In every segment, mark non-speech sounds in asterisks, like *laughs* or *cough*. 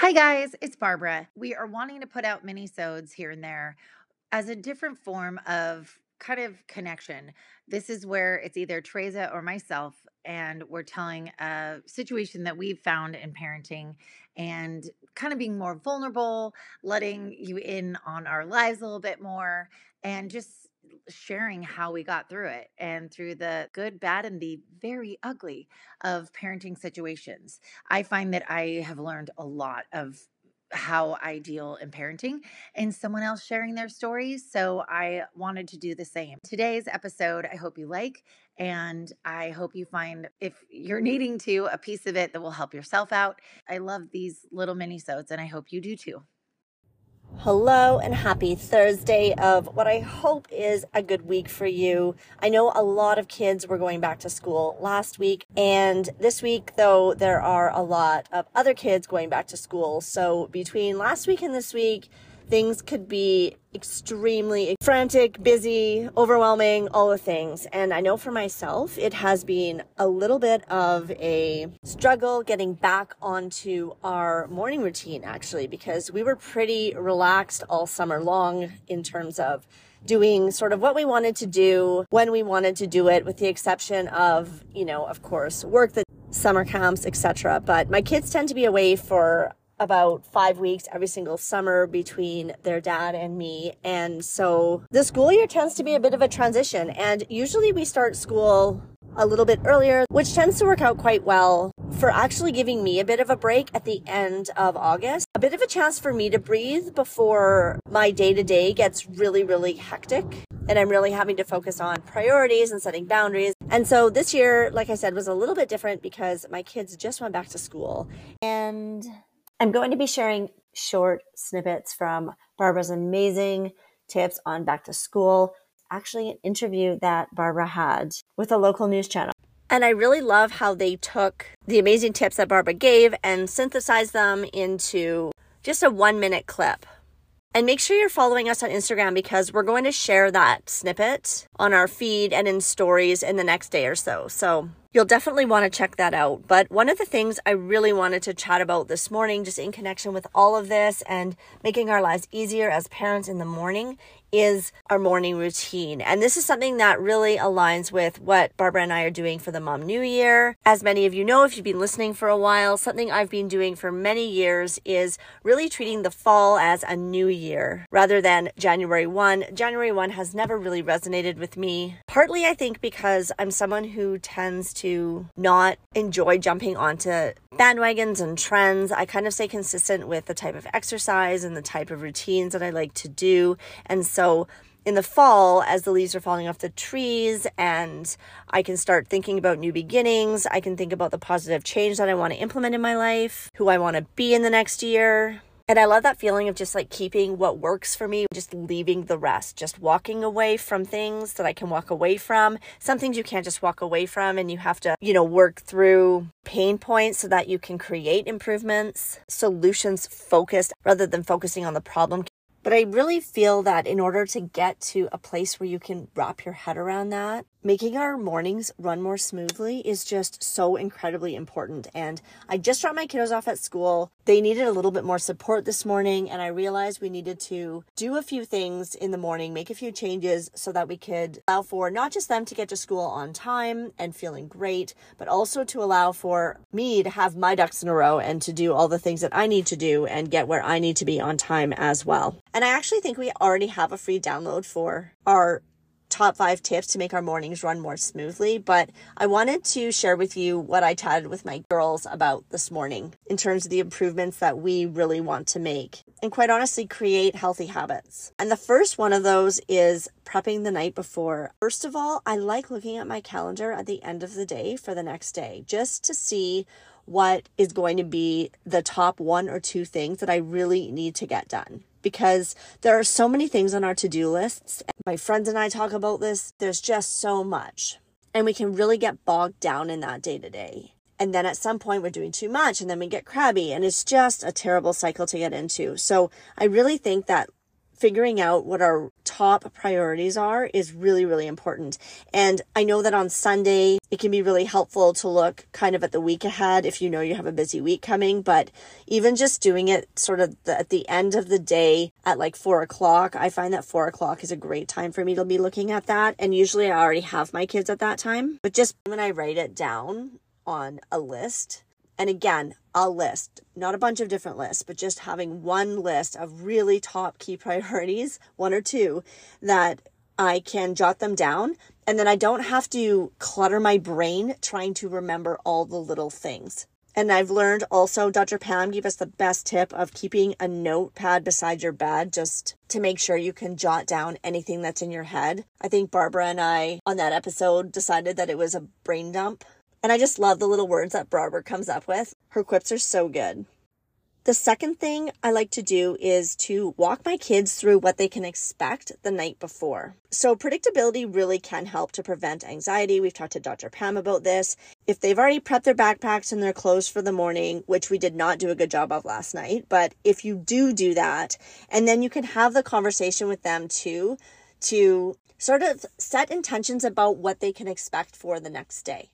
Hi guys, it's Barbara. We are wanting to put out mini-sodes here and there as a different form of kind of connection. This is where it's either Teresa or myself, and we're telling a situation that we've found in parenting and kind of being more vulnerable, letting you in on our lives a little bit more, and just sharing how we got through it and through the good, bad, and the very ugly of parenting situations. I find that I have learned a lot of how I deal in parenting and someone else sharing their stories. So I wanted to do the same. Today's episode, I hope you like, and I hope you find, if you're needing to, a piece of it that will help yourself out. I love these little mini sodes, and I hope you do too. Hello and happy Thursday of what I hope is a good week for you. I know a lot of kids were going back to school last week, and this week, though, there are a lot of other kids going back to school. So between last week and this week, things could be extremely frantic, busy, overwhelming, all the things. And I know for myself, it has been a little bit of a struggle getting back onto our morning routine, actually, because we were pretty relaxed all summer long in terms of doing sort of what we wanted to do when we wanted to do it with the exception of you know of course work that summer camps etc but my kids tend to be away for about five weeks every single summer between their dad and me. And so the school year tends to be a bit of a transition. And usually we start school a little bit earlier, which tends to work out quite well for actually giving me a bit of a break at the end of August. A bit of a chance for me to breathe before my day to day gets really, really hectic. And I'm really having to focus on priorities and setting boundaries. And so this year, like I said, was a little bit different because my kids just went back to school. And I'm going to be sharing short snippets from Barbara's amazing tips on back to school. Actually, an interview that Barbara had with a local news channel. And I really love how they took the amazing tips that Barbara gave and synthesized them into just a one minute clip. And make sure you're following us on Instagram because we're going to share that snippet on our feed and in stories in the next day or so. So You'll definitely want to check that out. But one of the things I really wanted to chat about this morning, just in connection with all of this and making our lives easier as parents in the morning, is our morning routine. And this is something that really aligns with what Barbara and I are doing for the Mom New Year. As many of you know, if you've been listening for a while, something I've been doing for many years is really treating the fall as a new year rather than January 1. January 1 has never really resonated with me. Partly, I think, because I'm someone who tends to not enjoy jumping onto bandwagons and trends. I kind of stay consistent with the type of exercise and the type of routines that I like to do. And so so in the fall, as the leaves are falling off the trees and I can start thinking about new beginnings, I can think about the positive change that I want to implement in my life, who I want to be in the next year. And I love that feeling of just like keeping what works for me, just leaving the rest, just walking away from things that I can walk away from. Some things you can't just walk away from, and you have to, you know, work through pain points so that you can create improvements, solutions focused rather than focusing on the problem but I really feel that in order to get to a place where you can wrap your head around that, making our mornings run more smoothly is just so incredibly important. And I just dropped my kiddos off at school. They needed a little bit more support this morning, and I realized we needed to do a few things in the morning, make a few changes so that we could allow for not just them to get to school on time and feeling great, but also to allow for me to have my ducks in a row and to do all the things that I need to do and get where I need to be on time as well. And I actually think we already have a free download for our top five tips to make our mornings run more smoothly, but I wanted to share with you what I chatted with my girls about this morning in terms of the improvements that we really want to make and quite honestly create healthy habits. And the first one of those is prepping the night before. First of all, I like looking at my calendar at the end of the day for the next day just to see what is going to be the top one or two things that I really need to get done because there are so many things on our to do lists. My friends and I talk about this. There's just so much. And we can really get bogged down in that day to day. And then at some point, we're doing too much and then we get crabby. And it's just a terrible cycle to get into. So I really think that figuring out what our top priorities are is really, really important. And I know that on Sunday, it can be really helpful to look kind of at the week ahead if you know you have a busy week coming. But even just doing it sort of the, at the end of the day at like four o'clock, I find that four o'clock is a great time for me to be looking at that. And usually I already have my kids at that time. But just when I write it down on a list, and again, a list, not a bunch of different lists, but just having one list of really top key priorities, *laughs* one or two, that I can jot them down. And then I don't have to clutter my brain trying to remember all the little things. And I've learned also, Dr. Pam gave us the best tip of keeping a notepad beside your bed just to make sure you can jot down anything that's in your head. I think Barbara and I on that episode decided that it was a brain dump and I just love the little words that Barbara comes up with. Her quips are so good. The second thing I like to do is to walk my kids through what they can expect the night before. So, predictability really can help to prevent anxiety. We've talked to Dr. Pam about this. If they've already prepped their backpacks and their clothes for the morning, which we did not do a good job of last night, but if you do do that, and then you can have the conversation with them too to sort of set intentions about what they can expect for the next day.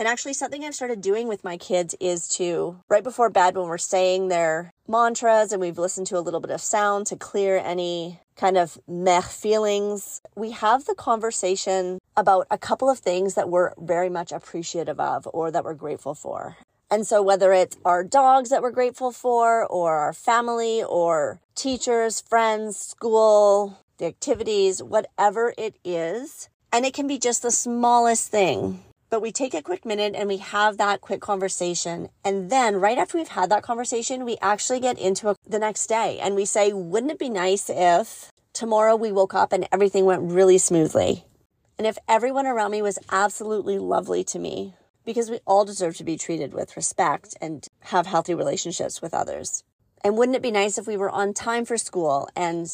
And actually, something I've started doing with my kids is to, right before bed, when we're saying their mantras and we've listened to a little bit of sound to clear any kind of meh feelings, we have the conversation about a couple of things that we're very much appreciative of or that we're grateful for. And so, whether it's our dogs that we're grateful for, or our family, or teachers, friends, school, the activities, whatever it is, and it can be just the smallest thing but we take a quick minute and we have that quick conversation. And then right after we've had that conversation, we actually get into a, the next day and we say, wouldn't it be nice if tomorrow we woke up and everything went really smoothly? And if everyone around me was absolutely lovely to me, because we all deserve to be treated with respect and have healthy relationships with others. And wouldn't it be nice if we were on time for school and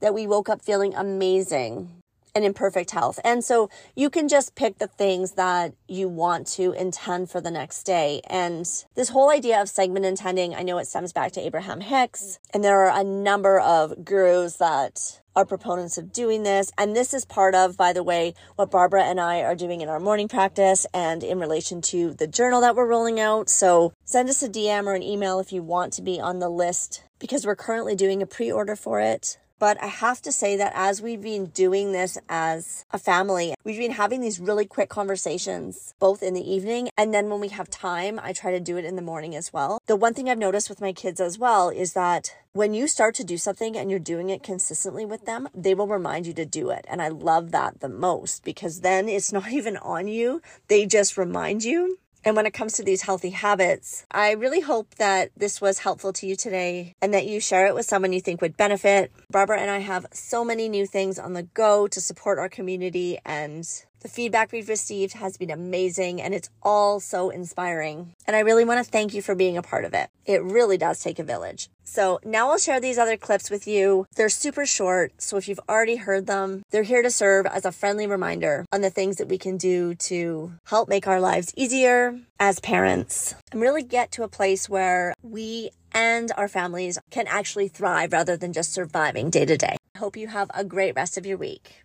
that we woke up feeling amazing and in perfect health. And so you can just pick the things that you want to intend for the next day. And this whole idea of segment intending, I know it stems back to Abraham Hicks, and there are a number of gurus that are proponents of doing this. And this is part of, by the way, what Barbara and I are doing in our morning practice and in relation to the journal that we're rolling out. So send us a DM or an email if you want to be on the list because we're currently doing a pre order for it. But I have to say that as we've been doing this as a family, we've been having these really quick conversations, both in the evening and then when we have time, I try to do it in the morning as well. The one thing I've noticed with my kids as well is that when you start to do something and you're doing it consistently with them, they will remind you to do it. And I love that the most because then it's *laughs* not even on you. They just remind you. And when it comes to these healthy habits, I really hope that this was helpful to you today and that you share it with someone you think would benefit. Barbara and I have so many new things on the go to support our community and the feedback we've received has been amazing and it's all so inspiring. And I really want to thank you for being a part of it. It really does take a village. So now I'll share these other clips with you. They're super short, so if you've already heard them, they're here to serve as a friendly reminder on the things that we can do to help make our lives easier as parents and really get to a place where we and our families can actually thrive rather than just surviving day to day. I hope you have a great rest of your week.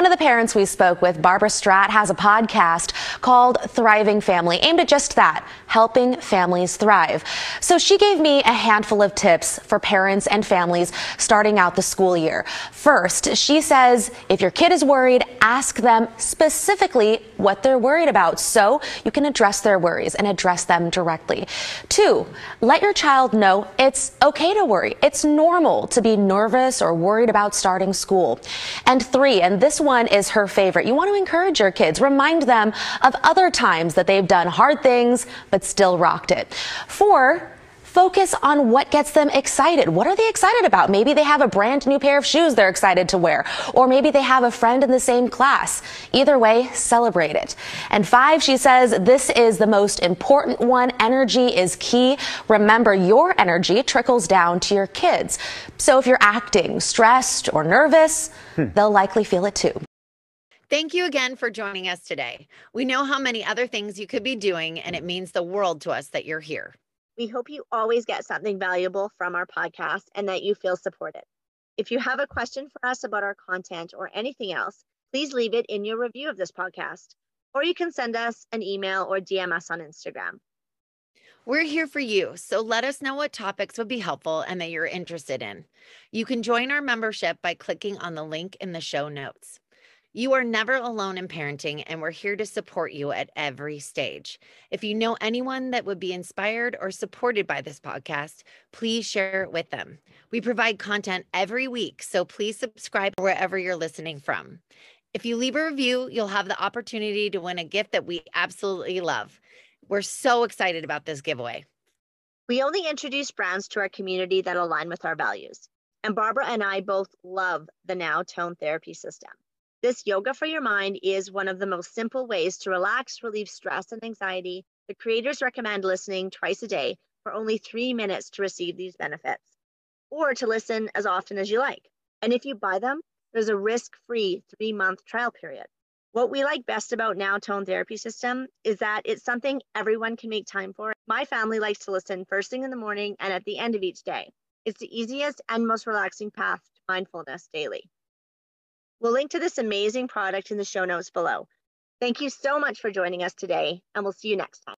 One of the parents we spoke with, Barbara Stratt, has a podcast called Thriving Family, aimed at just that, helping families thrive. So she gave me a handful of tips for parents and families starting out the school year. First, she says if your kid is worried, ask them specifically what they're worried about so you can address their worries and address them directly. Two, let your child know it's okay to worry. It's normal to be nervous or worried about starting school. And three, and this one is her favorite. You want to encourage your kids, remind them of other times that they've done hard things but still rocked it. Four, focus on what gets them excited. What are they excited about? Maybe they have a brand new pair of shoes they're excited to wear, or maybe they have a friend in the same class. Either way, celebrate it. And five, she says, this is the most important one. Energy is key. Remember, your energy trickles down to your kids. So if you're acting stressed or nervous, hmm. they'll likely feel it too. Thank you again for joining us today. We know how many other things you could be doing, and it means the world to us that you're here. We hope you always get something valuable from our podcast and that you feel supported. If you have a question for us about our content or anything else, please leave it in your review of this podcast, or you can send us an email or DM us on Instagram. We're here for you, so let us know what topics would be helpful and that you're interested in. You can join our membership by clicking on the link in the show notes. You are never alone in parenting, and we're here to support you at every stage. If you know anyone that would be inspired or supported by this podcast, please share it with them. We provide content every week, so please subscribe wherever you're listening from. If you leave a review, you'll have the opportunity to win a gift that we absolutely love. We're so excited about this giveaway. We only introduce brands to our community that align with our values. And Barbara and I both love the Now Tone Therapy System. This yoga for your mind is one of the most simple ways to relax, relieve stress and anxiety. The creators recommend listening twice a day for only three minutes to receive these benefits, or to listen as often as you like. And if you buy them, there's a risk free three month trial period. What we like best about Now Tone Therapy System is that it's something everyone can make time for. My family likes to listen first thing in the morning and at the end of each day. It's the easiest and most relaxing path to mindfulness daily. We'll link to this amazing product in the show notes below. Thank you so much for joining us today, and we'll see you next time.